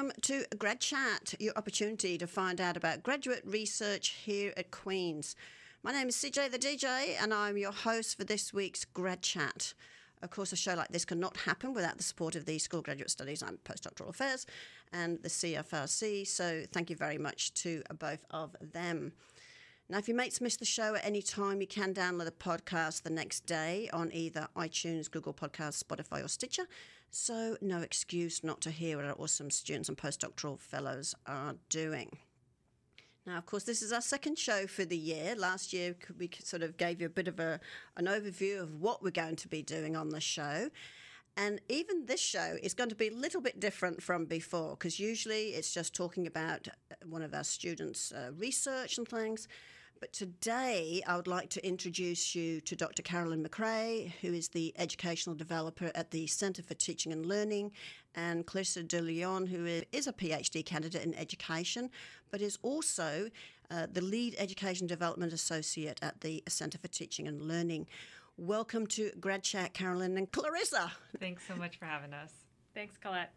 welcome to Grad Chat, your opportunity to find out about graduate research here at Queen's. My name is CJ the DJ, and I'm your host for this week's Grad Chat. Of course, a show like this cannot happen without the support of the School of Graduate Studies and Postdoctoral Affairs and the CFRC, so thank you very much to both of them. Now, if your mates miss the show at any time, you can download the podcast the next day on either iTunes, Google Podcasts, Spotify, or Stitcher. So, no excuse not to hear what our awesome students and postdoctoral fellows are doing. Now, of course, this is our second show for the year. Last year, we sort of gave you a bit of a, an overview of what we're going to be doing on the show. And even this show is going to be a little bit different from before because usually it's just talking about one of our students' uh, research and things. But today, I would like to introduce you to Dr. Carolyn McRae, who is the educational developer at the Centre for Teaching and Learning, and Clarissa de Leon, who is a PhD candidate in education, but is also uh, the lead education development associate at the Centre for Teaching and Learning. Welcome to Grad Chat, Carolyn and Clarissa. Thanks so much for having us. Thanks, Colette.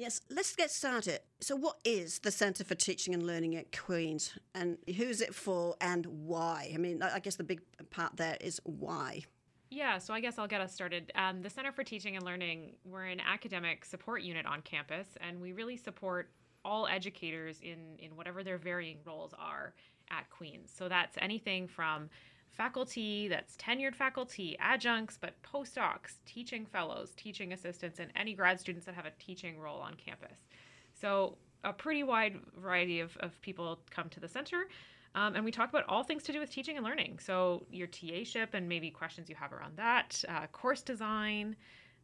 Yes, let's get started. So, what is the Centre for Teaching and Learning at Queen's, and who's it for, and why? I mean, I guess the big part there is why. Yeah, so I guess I'll get us started. Um, the Center for Teaching and Learning, we're an academic support unit on campus, and we really support all educators in, in whatever their varying roles are at Queen's. So that's anything from faculty that's tenured faculty, adjuncts, but postdocs, teaching fellows, teaching assistants, and any grad students that have a teaching role on campus. So, a pretty wide variety of, of people come to the center. Um, and we talk about all things to do with teaching and learning. So, your TA ship and maybe questions you have around that, uh, course design,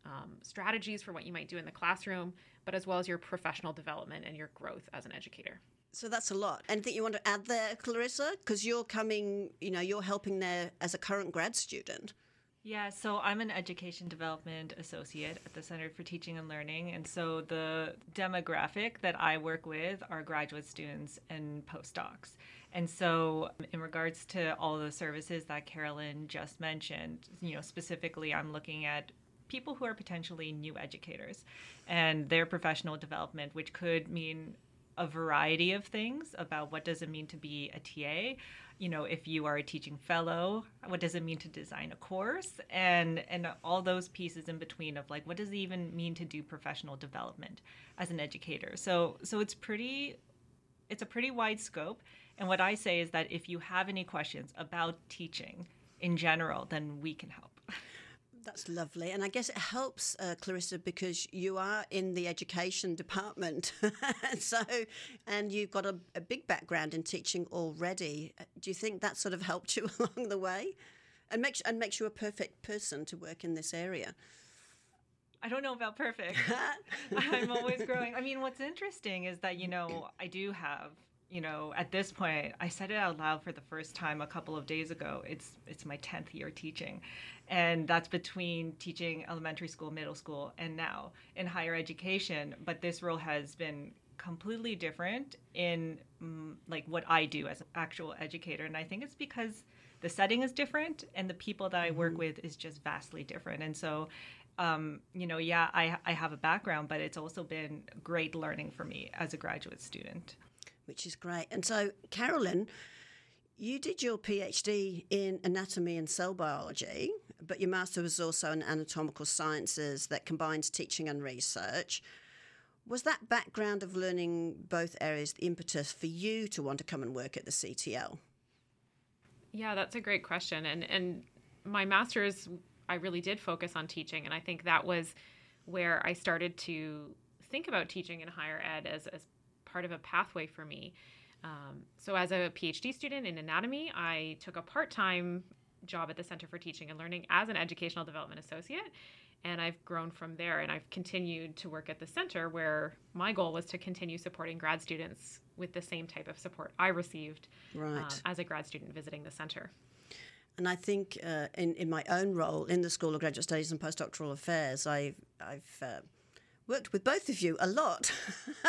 um, strategies for what you might do in the classroom, but as well as your professional development and your growth as an educator. So that's a lot. Anything you want to add there, Clarissa? Because you're coming, you know, you're helping there as a current grad student. Yeah, so I'm an education development associate at the Center for Teaching and Learning. And so the demographic that I work with are graduate students and postdocs. And so, in regards to all the services that Carolyn just mentioned, you know, specifically, I'm looking at people who are potentially new educators and their professional development, which could mean a variety of things about what does it mean to be a TA you know if you are a teaching fellow what does it mean to design a course? And and all those pieces in between of like what does it even mean to do professional development as an educator? So so it's pretty it's a pretty wide scope. And what i say is that if you have any questions about teaching in general then we can help That's lovely. And I guess it helps, uh, Clarissa, because you are in the education department. so, and you've got a, a, big background in teaching already. Uh, do you think that sort of helped you along the way and makes, and makes you a perfect person to work in this area? I don't know about perfect. I'm always growing. I mean, what's interesting is that, you know, I do have you know, at this point, I said it out loud for the first time a couple of days ago. It's it's my 10th year teaching. And that's between teaching elementary school, middle school, and now in higher education, but this role has been completely different in mm, like what I do as an actual educator and I think it's because the setting is different and the people that I work mm-hmm. with is just vastly different. And so um, you know, yeah, I, I have a background, but it's also been great learning for me as a graduate student which is great. And so, Carolyn, you did your PhD in anatomy and cell biology, but your master was also in anatomical sciences that combines teaching and research. Was that background of learning both areas the impetus for you to want to come and work at the CTL? Yeah, that's a great question. And and my master's I really did focus on teaching and I think that was where I started to think about teaching in higher ed as, as part of a pathway for me. Um, so, as a PhD student in anatomy, I took a part time job at the Center for Teaching and Learning as an educational development associate. And I've grown from there and I've continued to work at the center where my goal was to continue supporting grad students with the same type of support I received right. um, as a grad student visiting the center. And I think uh, in, in my own role in the School of Graduate Studies and Postdoctoral Affairs, I've, I've uh, worked with both of you a lot.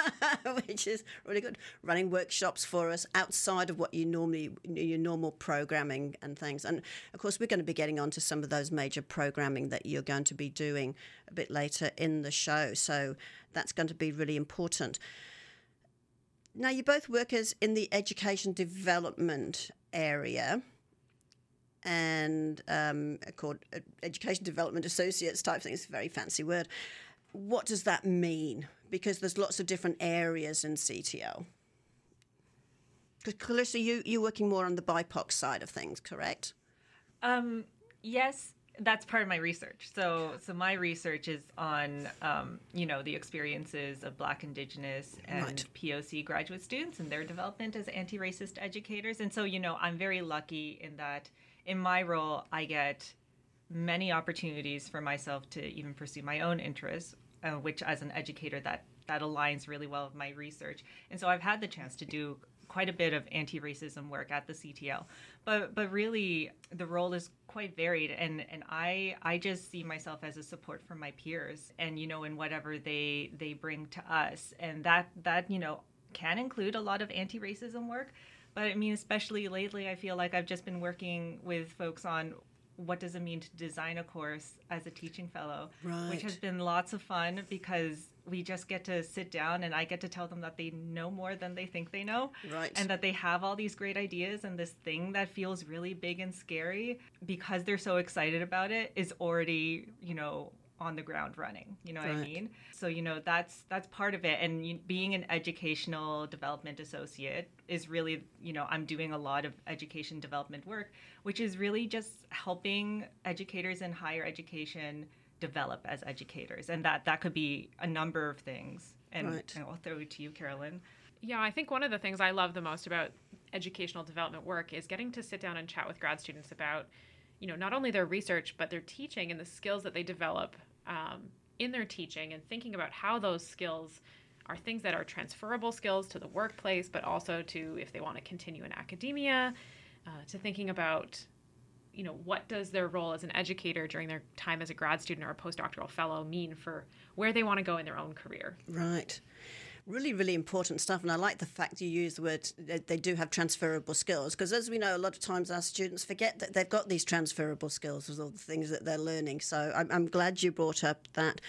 which is really good. Running workshops for us outside of what you normally your normal programming and things. And of course, we're going to be getting onto some of those major programming that you're going to be doing a bit later in the show. So that's going to be really important. Now, you both work as in the education development area and um, called education development associates type thing. It's a very fancy word. What does that mean? Because there's lots of different areas in CTL. Because Clarissa, you you're working more on the BIPOC side of things, correct? Um, yes, that's part of my research. So, so my research is on, um, you know, the experiences of Black, Indigenous, and Right. POC graduate students and their development as anti-racist educators. And so, you know, I'm very lucky in that in my role, I get many opportunities for myself to even pursue my own interests, uh, which as an educator that that aligns really well with my research. And so I've had the chance to do quite a bit of anti-racism work at the CTL. But but really the role is quite varied and and I I just see myself as a support for my peers and you know in whatever they they bring to us and that that you know can include a lot of anti-racism work. But I mean especially lately I feel like I've just been working with folks on what does it mean to design a course as a teaching fellow Right. which has been lots of fun because we just get to sit down and I get to tell them that they know more than they think they know. Right. And that they have all these great ideas and this thing that feels really big and scary because they're so excited about it is already, you know, on the ground running. You know what I mean? So, you know, that's that's part of it and you, being an educational development associate is really, you know, I'm doing a lot of education development work, which is really just helping educators in higher education develop as educators and that that could be a number of things and, Right. and i'll throw it to you carolyn Yeah, I think one of the things I love the most about educational development work is getting to sit down and chat with grad students about, you know, not only their research but their teaching and the skills that they develop um, in their teaching, and thinking about how those skills are things that are transferable skills to the workplace, but also to if they want to continue in academia, uh, to thinking about you know what does their role as an educator during their time as a grad student or a postdoctoral fellow mean for where they want to go in their own career Right. Really, really important stuff. And I like the fact you use the word that they do have transferable skills because, as we know, a lot of times our students forget that they've got these transferable skills with all the things that they're learning. So I'm, I'm glad you brought up that.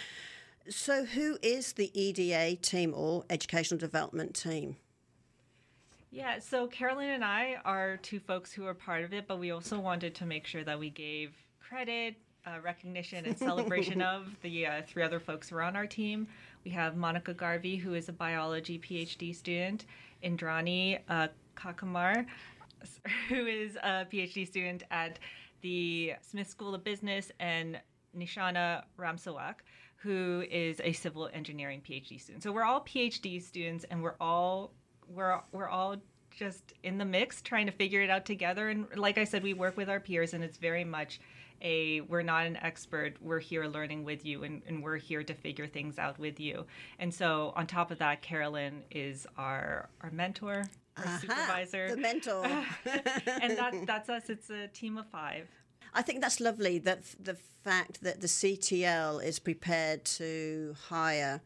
So, who is the EDA team or Educational Development Team? Yeah, so Carolyn and I are two folks who are part of it, but we also wanted to make sure that we gave credit, uh, recognition, and celebration of the uh, three other folks who are on our team. We have Monica Garvey, who is a biology PhD student, Indrani uh, Kakamar, who is a PhD student at the Smith School of Business, and Nishana Ramsawak, who is a civil engineering PhD student. So we're all PhD students, and we're all we're we're all just in the mix trying to figure it out together. And like I said, we work with our peers, and it's very much a we're not an expert we're here learning with you and, and we're here to figure things out with you and so on top of that carolyn is our our mentor our Aha, supervisor the mentor. and that, that's us it's a team of five I think that's lovely that the fact that the CTL is prepared to hire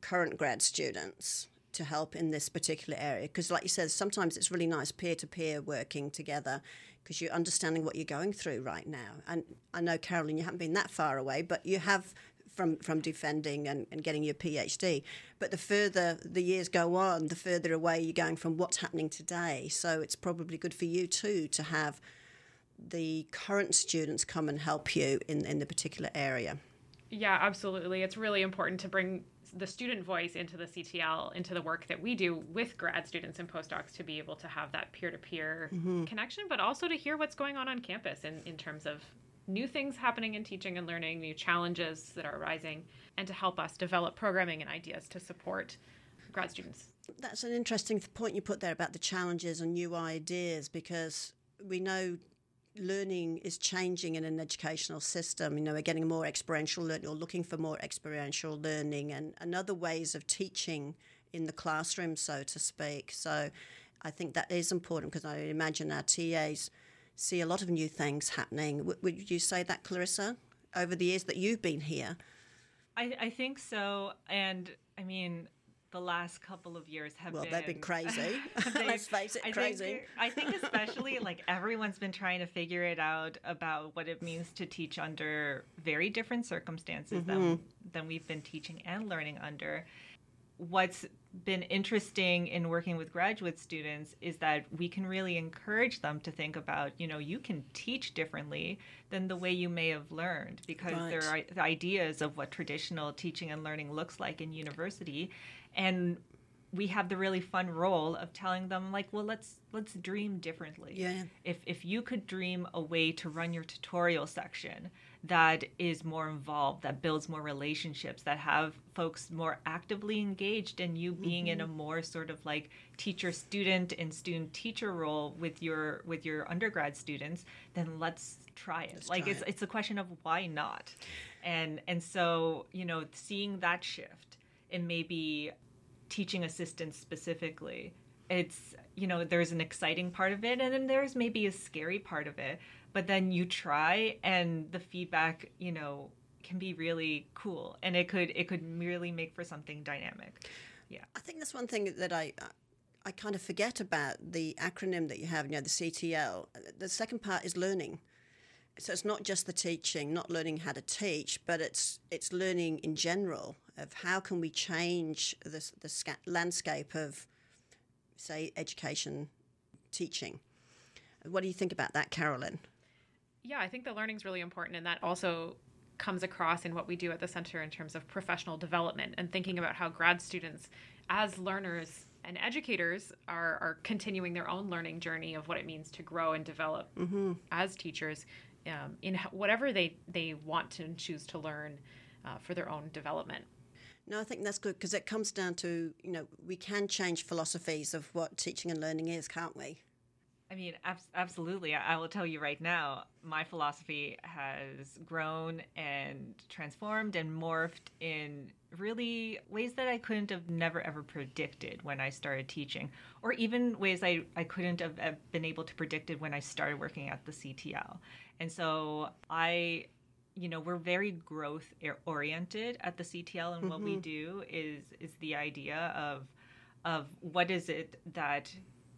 current grad students to help in this particular area. Because, like you said, sometimes it's really nice peer to peer working together because you're understanding what you're going through right now. And I know, Carolyn, you haven't been that far away, but you have from, from defending and, and getting your PhD. But the further the years go on, the further away you're going from what's happening today. So it's probably good for you too to have the current students come and help you in, in the particular area. Yeah, absolutely. It's really important to bring the student voice into the CTL, into the work that we do with grad students and postdocs to be able to have that peer to peer connection, but also to hear what's going on on campus in, in terms of new things happening in teaching and learning, new challenges that are arising, and to help us develop programming and ideas to support grad students. That's an interesting point you put there about the challenges and new ideas because we know learning is changing in an educational system. You know, we're getting more experiential learning or looking for more experiential learning and, and other ways of teaching in the classroom, so to speak. So I think that is important because I imagine our TAs see a lot of new things happening. W- would you say that, Clarissa, over the years that you've been here? I, I think so. And I mean, the last couple of years have Well, been they've been crazy. they've- Let's face it, I crazy. Think, I think especially like everyone's been trying to figure it out about what it means to teach under very different circumstances Mm-hmm. than than we've been teaching and learning under. What's been interesting in working with graduate students is that we can really encourage them to think about, you know, you can teach differently than the way you may have learned because there are the ideas of what traditional teaching and learning looks like in university. And we have the really fun role of telling them like well let's let's dream differently. Yeah. if if you could dream a way to run your tutorial section that is more involved that builds more relationships that have folks more actively engaged and you being in a mm-hmm. more sort of like teacher student and student teacher role with your with your undergrad students then let's try it. Like try it's it. it's a question of why not? And and so you know seeing that shift and maybe teaching assistants specifically it's you know there's an exciting part of it and then there's maybe a scary part of it but then you try and the feedback you know can be really cool and it could it could really make for something dynamic yeah I think that's one thing that I I kind of forget about the acronym that you have, you know, the CTL. The second part is learning. So it's not just the teaching, not learning how to teach, but it's it's learning in general of how can we change the the sca- landscape of, say, education, teaching. What do you think about that, Carolyn? Yeah, I think the learning's really important, and that also comes across in what we do at the center in terms of professional development and thinking about how grad students, as learners and educators, are, are continuing their own learning journey of what it means to grow and develop as teachers um, in whatever they, they want to and choose to learn uh, for their own development. No, I think that's good because it comes down to, you know, we can change philosophies of what teaching and learning is, can't we? I mean, abs- absolutely. I will tell you right now, my philosophy has grown and transformed and morphed in really ways that I couldn't have never ever predicted when I started teaching, or even ways I, I couldn't have been able to predict it when I started working at the CTL. And so I you know we're very growth oriented at the CTL and what we mm-hmm. do is is the idea of of what is it that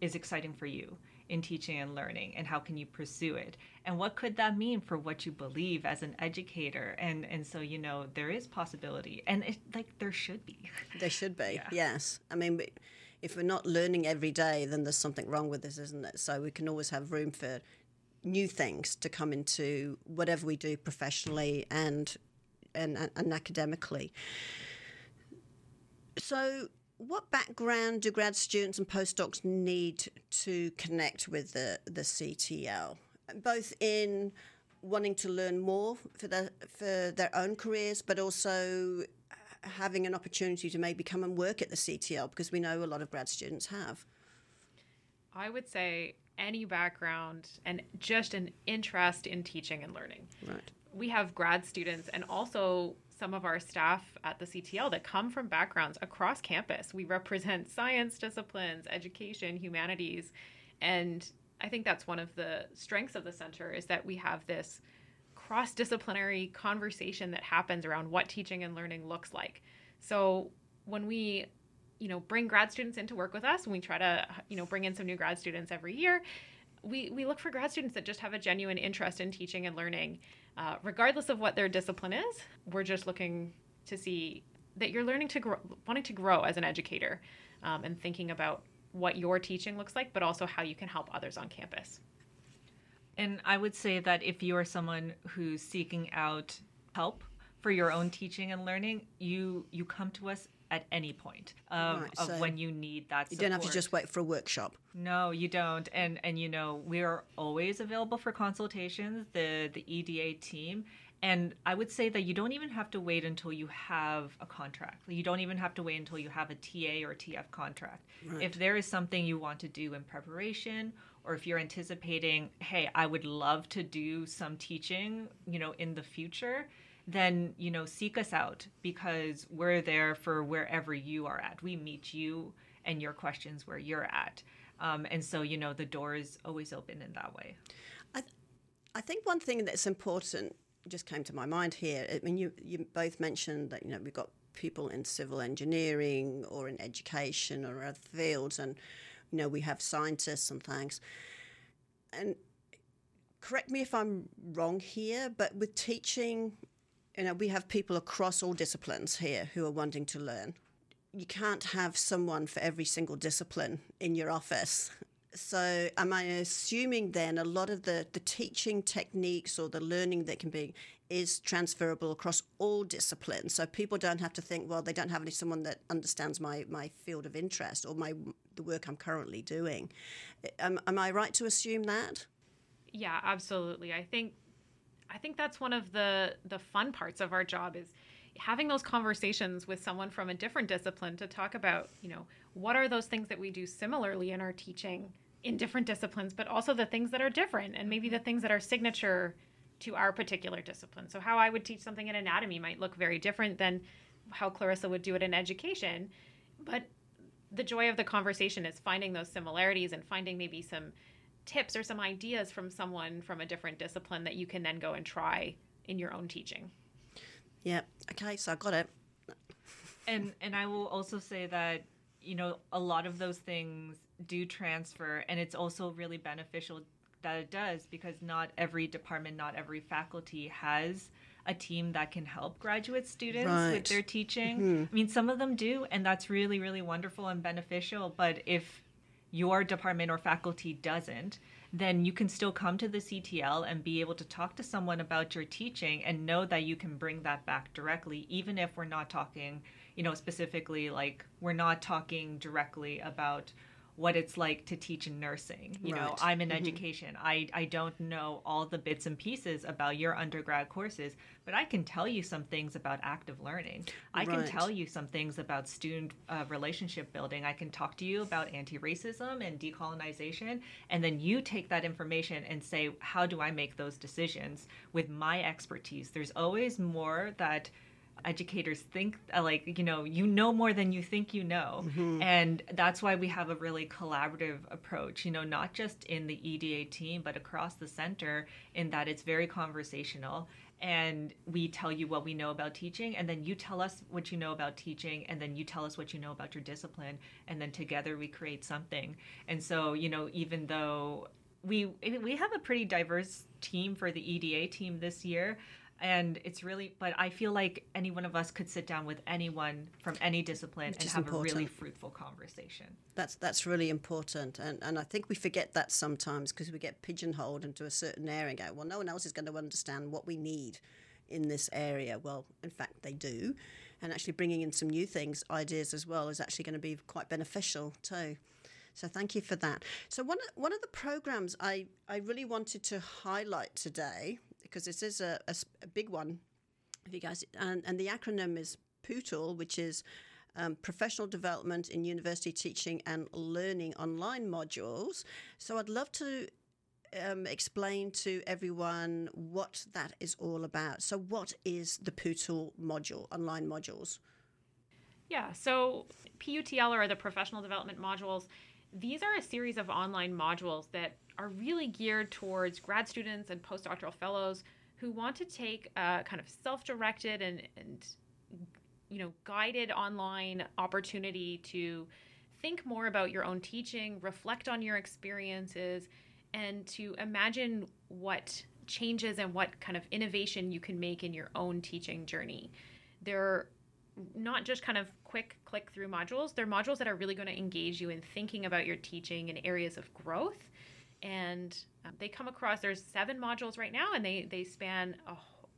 is exciting for you in teaching and learning and how can you pursue it and what could that mean for what you believe as an educator and and so you know there is possibility and it like there should be There should be, Yeah. yes. I mean, we- if we're not learning every day, then there's something wrong with this, isn't it? So we can always have room for new things to come into whatever we do professionally and, and, and academically. So, what background do grad students and postdocs need to connect with the, the CTL, both in wanting to learn more for their, for their own careers, but also having an opportunity to maybe come and work at the CTL because we know a lot of grad students have. I would say any background and just an interest in teaching and learning. Right. we have grad students and also some of our staff at the CTL that come from backgrounds across campus. We represent science disciplines, education, humanities, and I think that's one of the strengths of the center is that we have this cross-disciplinary conversation that happens around what teaching and learning looks like. So when we you know bring grad students in to work with us and we try to you know bring in some new grad students every year we, we look for grad students that just have a genuine interest in teaching and learning, uh, regardless of what their discipline is. We're just looking to see that you're learning to grow, wanting to grow as an educator, um, and thinking about what your teaching looks like, but also how you can help others on campus. And I would say that if you are someone who's seeking out help for your own teaching and learning, you you come to us at any point of, Right, of so when you need that support. You don't have to just wait for a workshop. No, you don't. And and you know, we're always available for consultations, the the EDA team. And I would say that you don't even have to wait until you have a contract. You don't even have to wait until you have a TA or TF contract. If there is something you want to do in preparation or if you're anticipating, hey, I would love to do some teaching, you know, in the future, then, you know, seek us out because we're there for wherever you are at. We meet you and your questions where you're at. Um, and so, you know, the door is always open in that way. I think one thing that's important just came to my mind here. I mean, you you both mentioned that you know we've got people in civil engineering or in education or other fields, and you know we have scientists and things. And correct me if I'm wrong here, but with teaching, you uh, know, we have people across all disciplines here who are wanting to learn. You can't have someone for every single discipline in your office. So, am I assuming then a lot of the, the teaching techniques or the learning that can be is transferable across all disciplines? So people don't have to think, well, they don't have any someone that understands my, my field of interest or my the work I'm currently doing. Am, am I right to assume that? Yeah, absolutely. I think I think that's one of the the fun parts of our job is having those conversations with someone from a different discipline to talk about, you know, what are those things that we do similarly in our teaching in different disciplines, but also the things that are different and maybe the mm-hmm. things that are signature to our particular discipline. So how I would teach something in anatomy might look very different than how Clarissa would do it in education, but the joy of the conversation is finding those similarities and finding maybe some tips or some ideas from someone from a different discipline that you can then go and try in your own teaching. Yeah. Okay. So I got it. And and I will also say that you know a lot of those things do transfer, and it's also really beneficial that it does because not every department, not every faculty has a team that can help graduate students right. with their teaching. Mm-hmm. I mean, some of them do, and that's really, really wonderful and beneficial. But if your department or faculty doesn't, then you can still come to the CTL and be able to talk to someone about your teaching and know that you can bring that back directly, even if we're not talking, you know, specifically like we're not talking directly about what it's like to teach in nursing. You right. know, I'm in mm-hmm. education. I, I don't know all the bits and pieces about your undergrad courses, but I can tell you some things about active learning. I right. can tell you some things about student uh, relationship building. I can talk to you about anti racism and decolonization. And then you take that information and say, how do I make those decisions with my expertise? There's always more that educators think uh, like you know you know more than you think you know. Mm-hmm. and that's why we have a really collaborative approach you know not just in the eda team but across the center in that it's very conversational. And we tell you what we know about teaching and then you tell us what you know about teaching and then you tell us what you know about your discipline and then together we create something. And so you know even though we we have a pretty diverse team for the EDA team this year and it's really but i feel like any one of us could sit down with anyone from any discipline Which and have important. a really fruitful conversation. That's that's really important. And and i think we forget that sometimes because we get pigeonholed into a certain area and go well no one else is going to understand what we need in this area. Well in fact they do. And actually bringing in some new things ideas as well is actually going to be quite beneficial too. So thank you for that. So one one of the programs I, I really wanted to highlight today because this is a, a, a, big one. If you guys and, and the acronym is PUTL, which is um, professional development in university teaching and learning online modules. So I'd love to um, explain to everyone what that is all about. So, what is the PUTL module, online modules? Yeah, so PUTL are the professional development modules. These are a series of online modules that are really geared towards grad students and postdoctoral fellows who want to take a kind of self-directed and, and you know guided online opportunity to think more about your own teaching reflect on your experiences and to imagine what changes and what kind of innovation you can make in your own teaching journey. They're not just kind of quick click through modules. They're modules that are really going to engage you in thinking about your teaching in areas of growth and um, they come across there's seven modules right now and they they span a,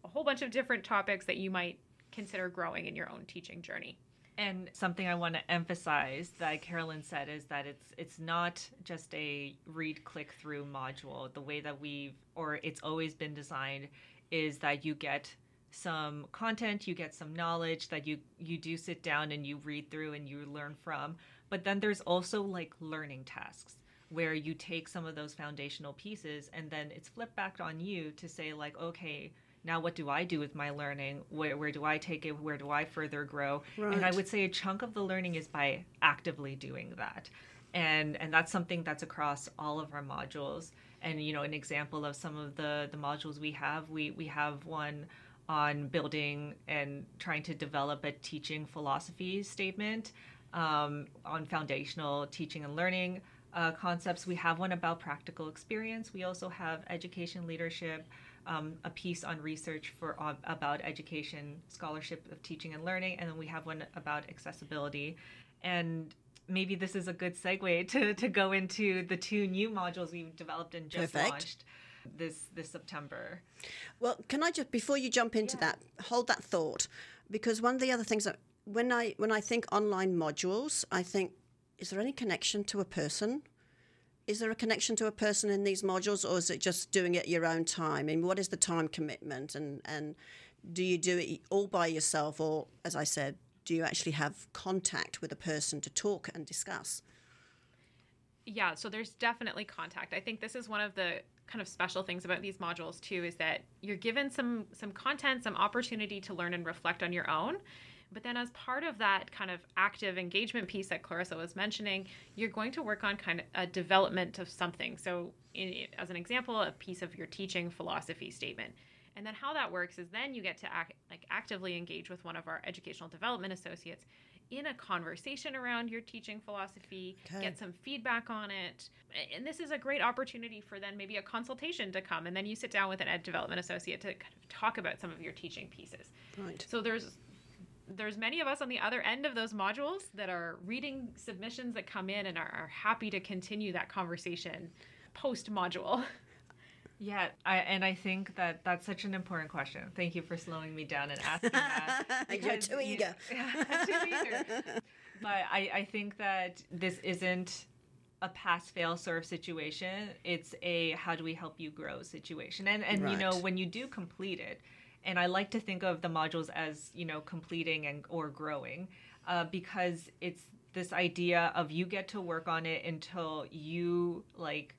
a whole bunch of different topics that you might consider growing in your own teaching journey and something I want to emphasize that Carolyn said is that it's it's not just a read click through module. The way that we've or it's always been designed is that you get some content, you get some knowledge that you you do sit down and you read through and you learn from. But then there's also like learning tasks where you take some of those foundational pieces and then it's flipped back on you to say like okay now what do i do with my learning? Where, where do i take it? Where do i further grow? Right. and i would say a chunk of the learning is by actively doing that. And and that's something that's across all of our modules. And you know an example of some of the the modules we have we we have one on building and trying to develop a teaching philosophy statement um, on foundational teaching and learning uh, concepts. We have one about practical experience. We also have education leadership, um, a piece on research for uh, about education, scholarship of teaching and learning, and then we have one about accessibility. And maybe this is a good segue to, to go into the two new modules we've developed and just Perfect. launched this this September. Well, can I just before you jump into Yeah. that, hold that thought, because one of the other things that when I when I think online modules, I think, is there any connection to a person? Is there a connection to a person in these modules, or is it just doing it your own time? Mean, what is the time commitment, and and do you do it all by yourself, or as I said, do you actually have contact with a person to talk and discuss? Yeah, so there's definitely contact. I think this is one of the kind of special things about these modules too is that you're given some some content, some opportunity to learn and reflect on your own. But then as part of that kind of active engagement piece that Clarissa was mentioning, you're going to work on kind of a development of something. So in, as an example, a piece of your teaching philosophy statement. And then how that works is then you get to act, like actively engage with one of our educational development associates in a conversation around your teaching philosophy, Okay. get some feedback on it. And this is a great opportunity for then maybe a consultation to come and then you sit down with an ed development associate to kind of talk about some of your teaching pieces. Right. So there's there's many of us on the other end of those modules that are reading submissions that come in and are, are happy to continue that conversation post module. Yeah, I, and I think that that's such an important question. Thank you for slowing me down and asking that. You're too you- eager. too eager. But I, I think that this isn't a pass fail sort of situation. It's a how do we help you grow situation. And and you know when you do complete it, and I like to think of the modules as you know completing and or growing, uh, because it's this idea of you get to work on it until you like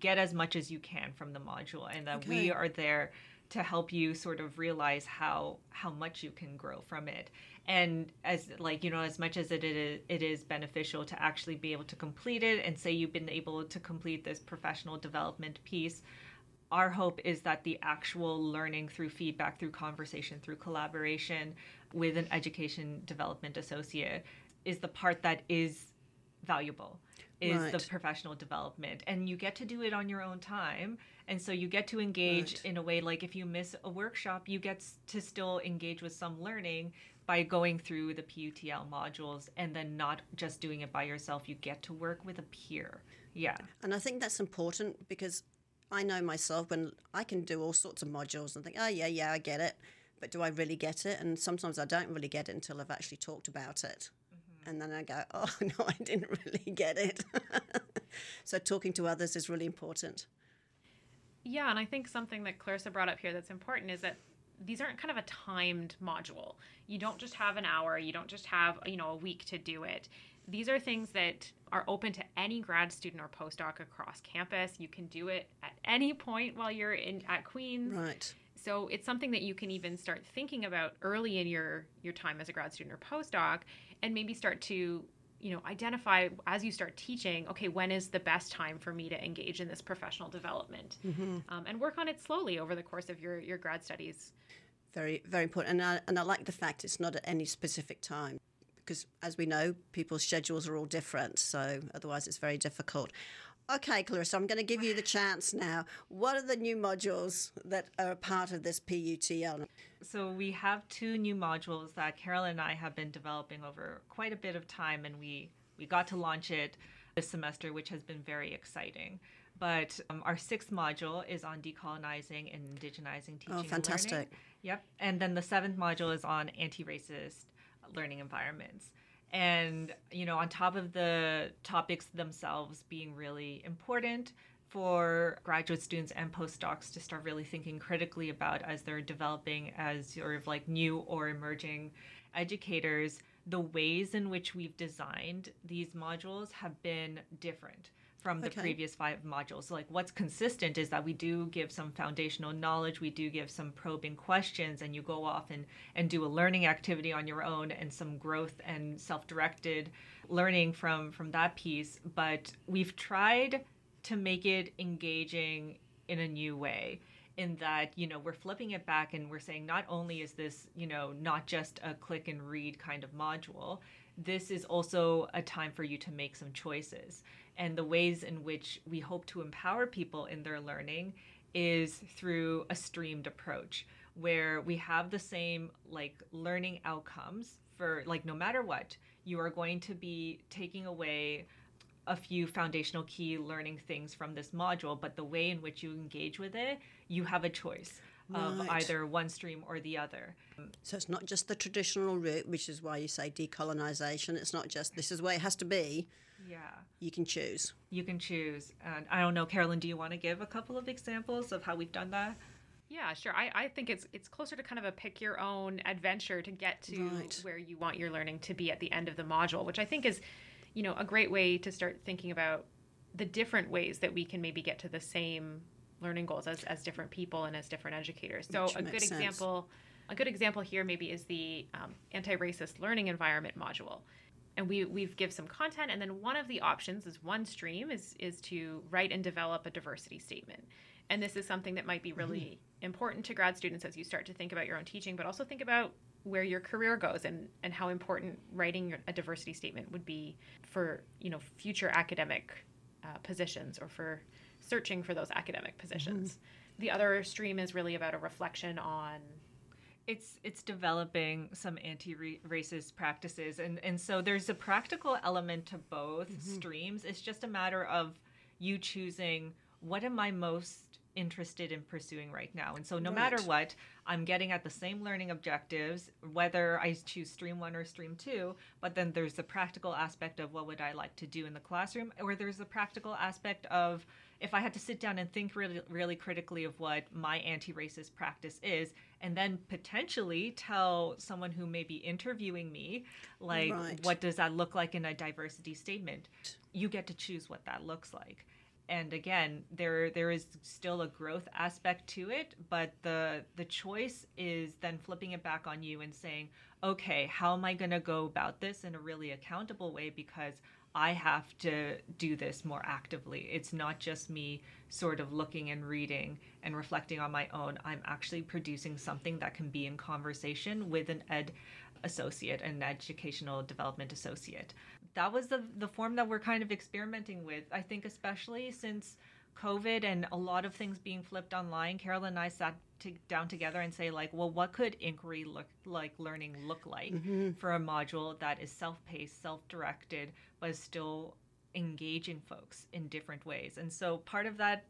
get as much as you can from the module and that Okay. we are there to help you sort of realize how how much you can grow from it and as like you know as much as it is it is beneficial to actually be able to complete it and say you've been able to complete this professional development piece our hope is that the actual learning through feedback through conversation through collaboration with an education development associate is the part that is valuable is the professional development. And you get to do it on your own time. And so you get to engage Right. in a way like if you miss a workshop you get to still engage with some learning by going through the PUTL modules and then not just doing it by yourself. You get to work with a peer. Yeah. And I think that's important because I know myself when I can do all sorts of modules and think, oh, yeah, yeah, I get it. But do I really get it? And sometimes I don't really get it until I've actually talked about it. Mm-hmm. And then I go, oh, no, I didn't really get it. so talking to others is really important. Yeah, and I think something that Clarissa brought up here that's important is that these aren't kind of a timed module. You don't just have an hour, you don't just have, you know, a week to do it. These are things that are open to any grad student or postdoc across campus. You can do it at any point while you're in at Queen's. Right. So it's something that you can even start thinking about early in your your time as a grad student or postdoc, and maybe start to you know identify as you start teaching. Okay, when is the best time for me to engage in this professional development, um, and work on it slowly over the course of your your grad studies. Very, very important. And I, and I like the fact it's not at any specific time because, as we know, people's schedules are all different. So otherwise, it's very difficult. Okay, Clarissa, I'm going to give you the chance now. What are the new modules that are a part of this PUTL? So we have two new modules that Carol and I have been developing over quite a bit of time, and we we got to launch it this semester, which has been very exciting. But um, our sixth module is on decolonizing and indigenizing teaching. and learning. Oh, fantastic. Yep. And then the seventh module is on anti-racist learning environments. And you know, on top of the topics themselves being really important for graduate students and postdocs to start really thinking critically about as they're developing as sort of like new or emerging educators, the ways in which we've designed these modules have been different from the Okay. previous five modules. So, like what's consistent is that we do give some foundational knowledge, we do give some probing questions, and you go off and, and do a learning activity on your own and some growth and self-directed learning from from that piece. But we've tried to make it engaging in a new way in that you know we're flipping it back and we're saying not only is this you know not just a click and read kind of module this is also a time for you to make some choices and the ways in which we hope to empower people in their learning is through a streamed approach where we have the same like learning outcomes for like no matter what you are going to be taking away a few foundational key learning things from this module, but the way in which you engage with it, you have a choice of Right. either one stream or the other. So it's not just the traditional route, which is why you say decolonisation. It's not just this is where it has to be. Yeah. You can choose. You can choose. And I don't know, Carolyn, do you want to give a couple of examples of how we've done that? Yeah, sure. I, I think it's it's closer to kind of a pick your own adventure to get to Right. where you want your learning to be at the end of the module, which I think is, you know, a great way to start thinking about the different ways that we can maybe get to the same learning goals as, as different people and as different educators. So Which a good sense. example a good example here maybe is the um, anti-racist learning environment module. And we we've give some content and then one of the options is one stream is is to write and develop a diversity statement. And this is something that might be really important to grad students as you start to think about your own teaching, but also think about where your career goes and, and how important writing a diversity statement would be for you know future academic uh, positions or for searching for those academic positions. The other stream is really about a reflection on it's it's developing some anti-racist practices. And and so there's a practical element to both mm-hmm. streams. It's just a matter of you choosing what am i most interested in pursuing right now. And so no matter what i'm getting at the same learning objectives whether i choose stream 1 or stream 2 but then there's the practical aspect of what would i like to do in the classroom or there's the practical aspect of if I had to sit down and think really, really critically of what my anti-racist practice is, and then potentially tell someone who may be interviewing me, like, Right. what does that look like in a diversity statement? You get to choose what that looks like. And again, there there is still a growth aspect to it, but the the choice is then flipping it back on you and saying, okay, how am I going to go about this in a really accountable way? Because I have to do this more actively. It's not just me sort of looking and reading and reflecting on my own. I'm actually producing something that can be in conversation with an ed associate, an educational development associate. That was the the form that we're kind of experimenting with. I think especially since COVID and a lot of things being flipped online, Carol and I sat to, down together and say like, well, what could inquiry look like learning look like for a module that is self-paced, self-directed, but is still engaging folks in different ways. And so part of that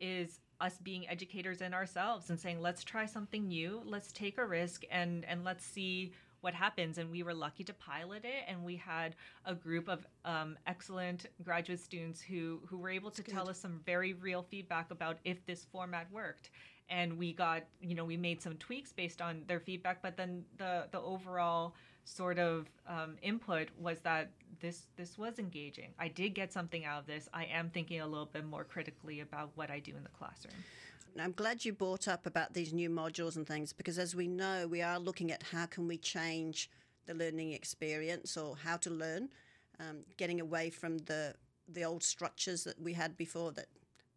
is us being educators in ourselves and saying, let's try something new, let's take a risk and and let's see what happens. And we were lucky to pilot it and we had a group of um, excellent graduate students who who were able to tell us some very real feedback about if this format worked and we got you know we made some tweaks based on their feedback but then the the overall sort of um, input was that this this was engaging i did get something out of this i am thinking a little bit more critically about what i do in the classroom I'm glad you brought up about these new modules and things because, as we know, we are looking at how can we change the learning experience or how to learn, um, getting away from the the old structures that we had before. That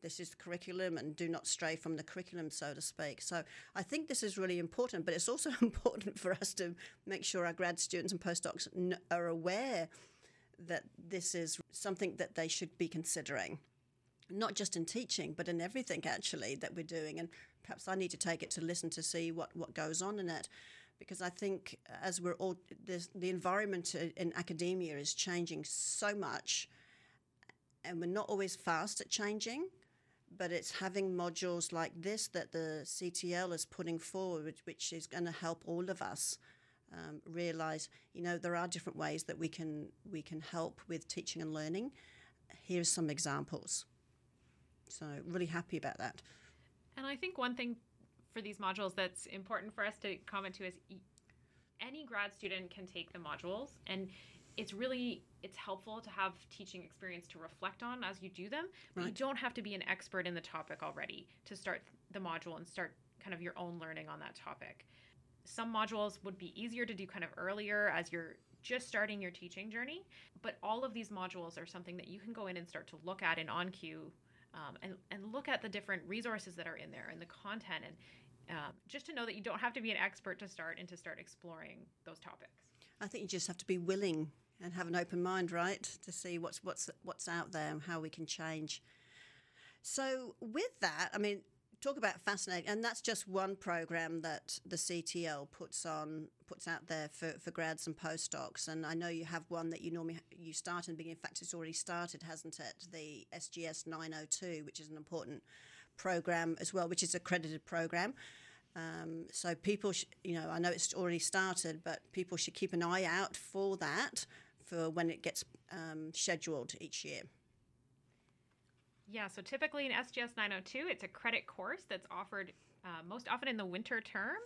this is the curriculum and do not stray from the curriculum, so to speak. So I think this is really important, but it's also important for us to make sure our grad students and postdocs are aware that this is something that they should be considering not just in teaching, but in everything actually that we're doing. And perhaps I need to take it to listen to see what, what goes on in it. Because I think as we're all, the environment in academia is changing so much, and we're not always fast at changing, but it's having modules like this that the CTL is putting forward, which is going to help all of us um, realize, you know, there are different ways that we can we can help with teaching and learning. Here's some examples. So really happy about that. And I think one thing for these modules that's important for us to comment to is any grad student can take the modules and it's really it's helpful to have teaching experience to reflect on as you do them but you don't have to be an expert in the topic already to start the module and start kind of your own learning on that topic some modules would be easier to do kind of earlier as you're just starting your teaching journey but all of these modules are something that you can go in and start to look at in onQ um, and, and look at the different resources that are in there and the content and um, just to know that you don't have to be an expert to start and to start exploring those topics. I think you just have to be willing and have an open mind, right, to see what's what's what's out there and how we can change. So with that, I mean, talk about fascinating, and that's just one program that the CTL puts on puts out there for, for grads and postdocs. And I know you have one that you normally you start and beginning. In fact, it's already started, hasn't it? The SGS 902, which is an important program as well, which is accredited program. Um, so people, sh- you know, I know it's already started, but people should keep an eye out for that for when it gets um, scheduled each year. Yeah, so typically in SGS 902, it's a credit course that's offered uh, most often in the winter term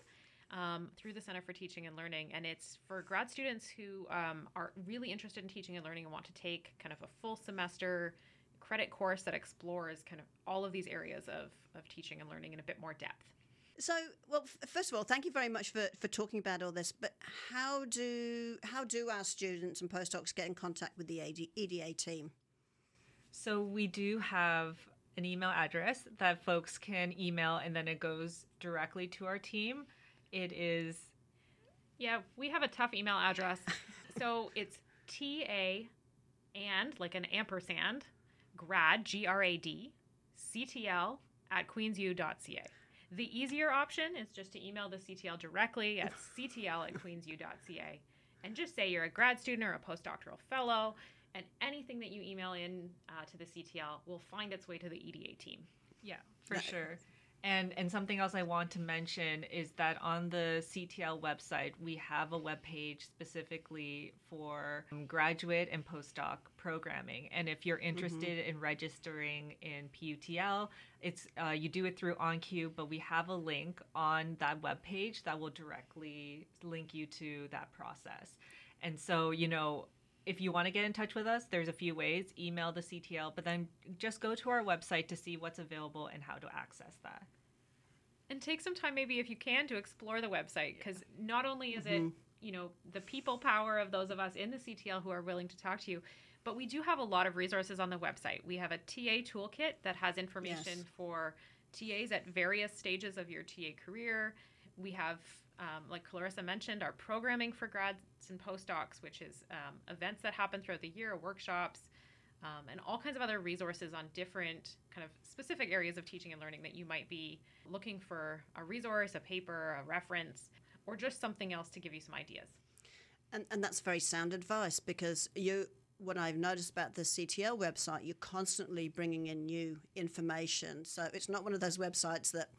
um, through the Center for Teaching and Learning. And it's for grad students who um, are really interested in teaching and learning and want to take kind of a full semester credit course that explores kind of all of these areas of, of teaching and learning in a bit more depth. So, well, f- first of all, thank you very much for, for talking about all this. But how do how do our students and postdocs get in contact with the AD, EDA team? So we do have an email address that folks can email, and then it goes directly to our team. It is Yeah, we have a tough email address. so it's TA and like an ampersand grad G R A D CTL at queensu.ca. The easier option is just to email the CTL directly at ctl at queensu.ca and just say you're a grad student or a postdoctoral fellow, and anything that you email in uh, to the CTL will find its way to the EDA team. Yeah, for sure. And and something else I want to mention is that on the CTL website we have a web page specifically for um, graduate and postdoc programming. And if you're interested in registering in PUTL, it's uh, you do it through onQ, but we have a link on that web page that will directly link you to that process. And so you know if you want to get in touch with us, there's a few ways. Email the CTL, but then just go to our website to see what's available and how to access that. and take some time maybe if you can to explore the website because not only is it you know the people power of those of us in the ctl who are willing to talk to you but we do have a lot of resources on the website we have a ta toolkit that has information Yes. for tas at various stages of your ta career we have um, like clarissa mentioned our programming for grads and postdocs which is um, events that happen throughout the year workshops um, and all kinds of other resources on different kind of specific areas of teaching and learning that you might be looking for a resource, a paper, a reference, or just something else to give you some ideas. And, and that's very sound advice because you, what I've noticed about the CTL website, you're constantly bringing in new information. So it's not one of those websites that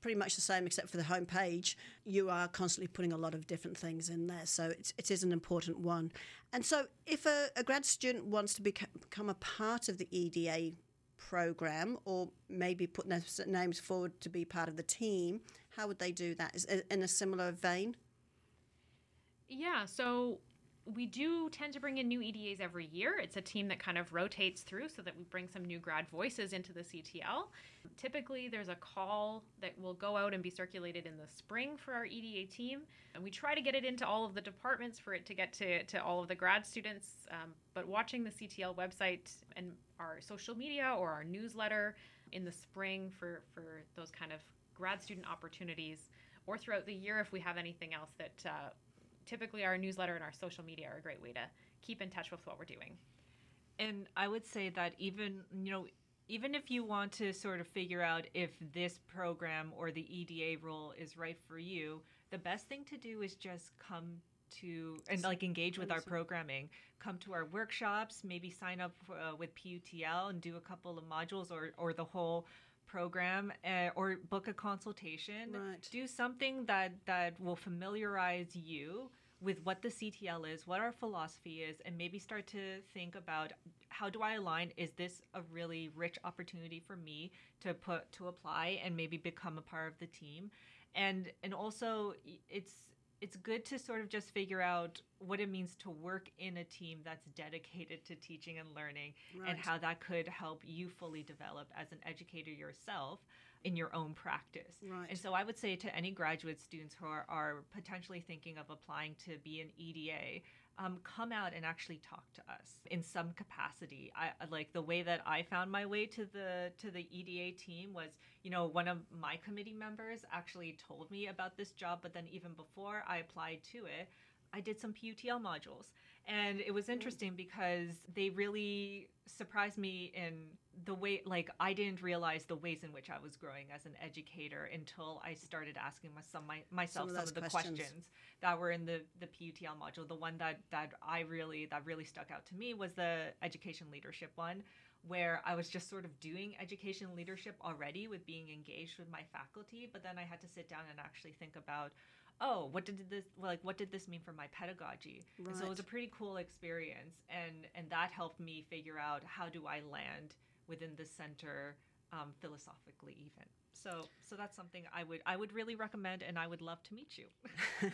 pretty much the same except for the homepage. You are constantly putting a lot of different things in there. So it's, it is an important one. And so if a, a grad student wants to beca- become a part of the EDA program or maybe put names forward to be part of the team, how would they do that? Is in a similar vein? Yeah, so we do tend to bring in new EDAs every year. It's a team that kind of rotates through so that we bring some new grad voices into the CTL. Typically, there's a call that will go out and be circulated in the spring for our EDA team. And we try to get it into all of the departments for it to get to, to all of the grad students. Um, but watching the CTL website and our social media or our newsletter in the spring for, for those kind of grad student opportunities, or throughout the year if we have anything else that uh, typically our newsletter and our social media are a great way to keep in touch with what we're doing. And I would say that even, you know, even if you want to sort of figure out if this program or the EDA role is right for you, the best thing to do is just come to and like engage with our programming. Come to our workshops, maybe sign up uh, with PUTL and do a couple of modules or or the whole program uh, or book a consultation Right. do something that that will familiarize you with what the CTL is, what our philosophy is, and maybe start to think about how do I align? Is this a really rich opportunity for me to put to apply and maybe become a part of the team? And and also it's it's good to sort of just figure out what it means to work in a team that's dedicated to teaching and learning Right. and how that could help you fully develop as an educator yourself in your own practice. Right. And so I would say to any graduate students who are, are potentially thinking of applying to be an EDA, um, come out and actually talk to us in some capacity. I like the way that I found my way to the to the EDA team was, you know, one of my committee members actually told me about this job, but then even before I applied to it, I did some PUTL modules. And it was interesting because they really surprised me in the way, like, I didn't realize the ways in which I was growing as an educator until I started asking my, some, my, myself some of, some of the questions. questions. that were in the, the PUTL module. The one that, that I really, that really stuck out to me was the education leadership one where I was just sort of doing education leadership already with being engaged with my faculty, but then I had to sit down and actually think about oh what did this like what did this mean for my pedagogy right. so it was a pretty cool experience and and that helped me figure out how do i land within the center um, philosophically even. So so that's something i would i would really recommend and i would love to meet you.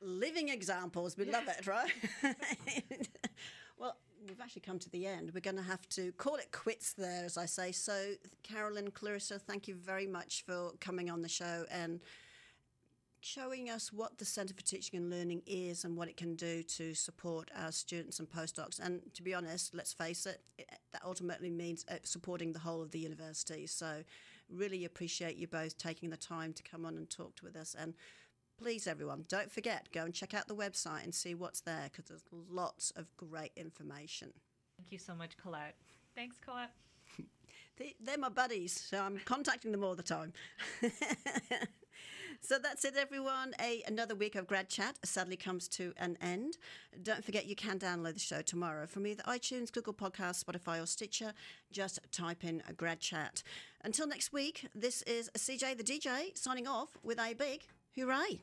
Living examples we love it right? Well we've actually come to the end. We're going to have to call it quits there as i say. So carolyn clarissa thank you very much for coming on the show and showing us what the Centre for Teaching and Learning is and what it can do to support our students and postdocs. And to be honest, let's face it, it that ultimately means uh, supporting the whole of the university. So, really appreciate you both taking the time to come on and talk with us. And please, everyone, don't forget, go and check out the website and see what's there because there's lots of great information. Thank you so much, Colette. Thanks, Colette. They're my buddies, so I'm contacting them all the time. So that's it, everyone. A another week of Grad Chat sadly comes to an end. Don't forget you can download the show tomorrow from either iTunes, Google Podcast, Spotify, or Stitcher. Just type in Grad Chat. Until next week, this is CJ the DJ signing off with a big hooray.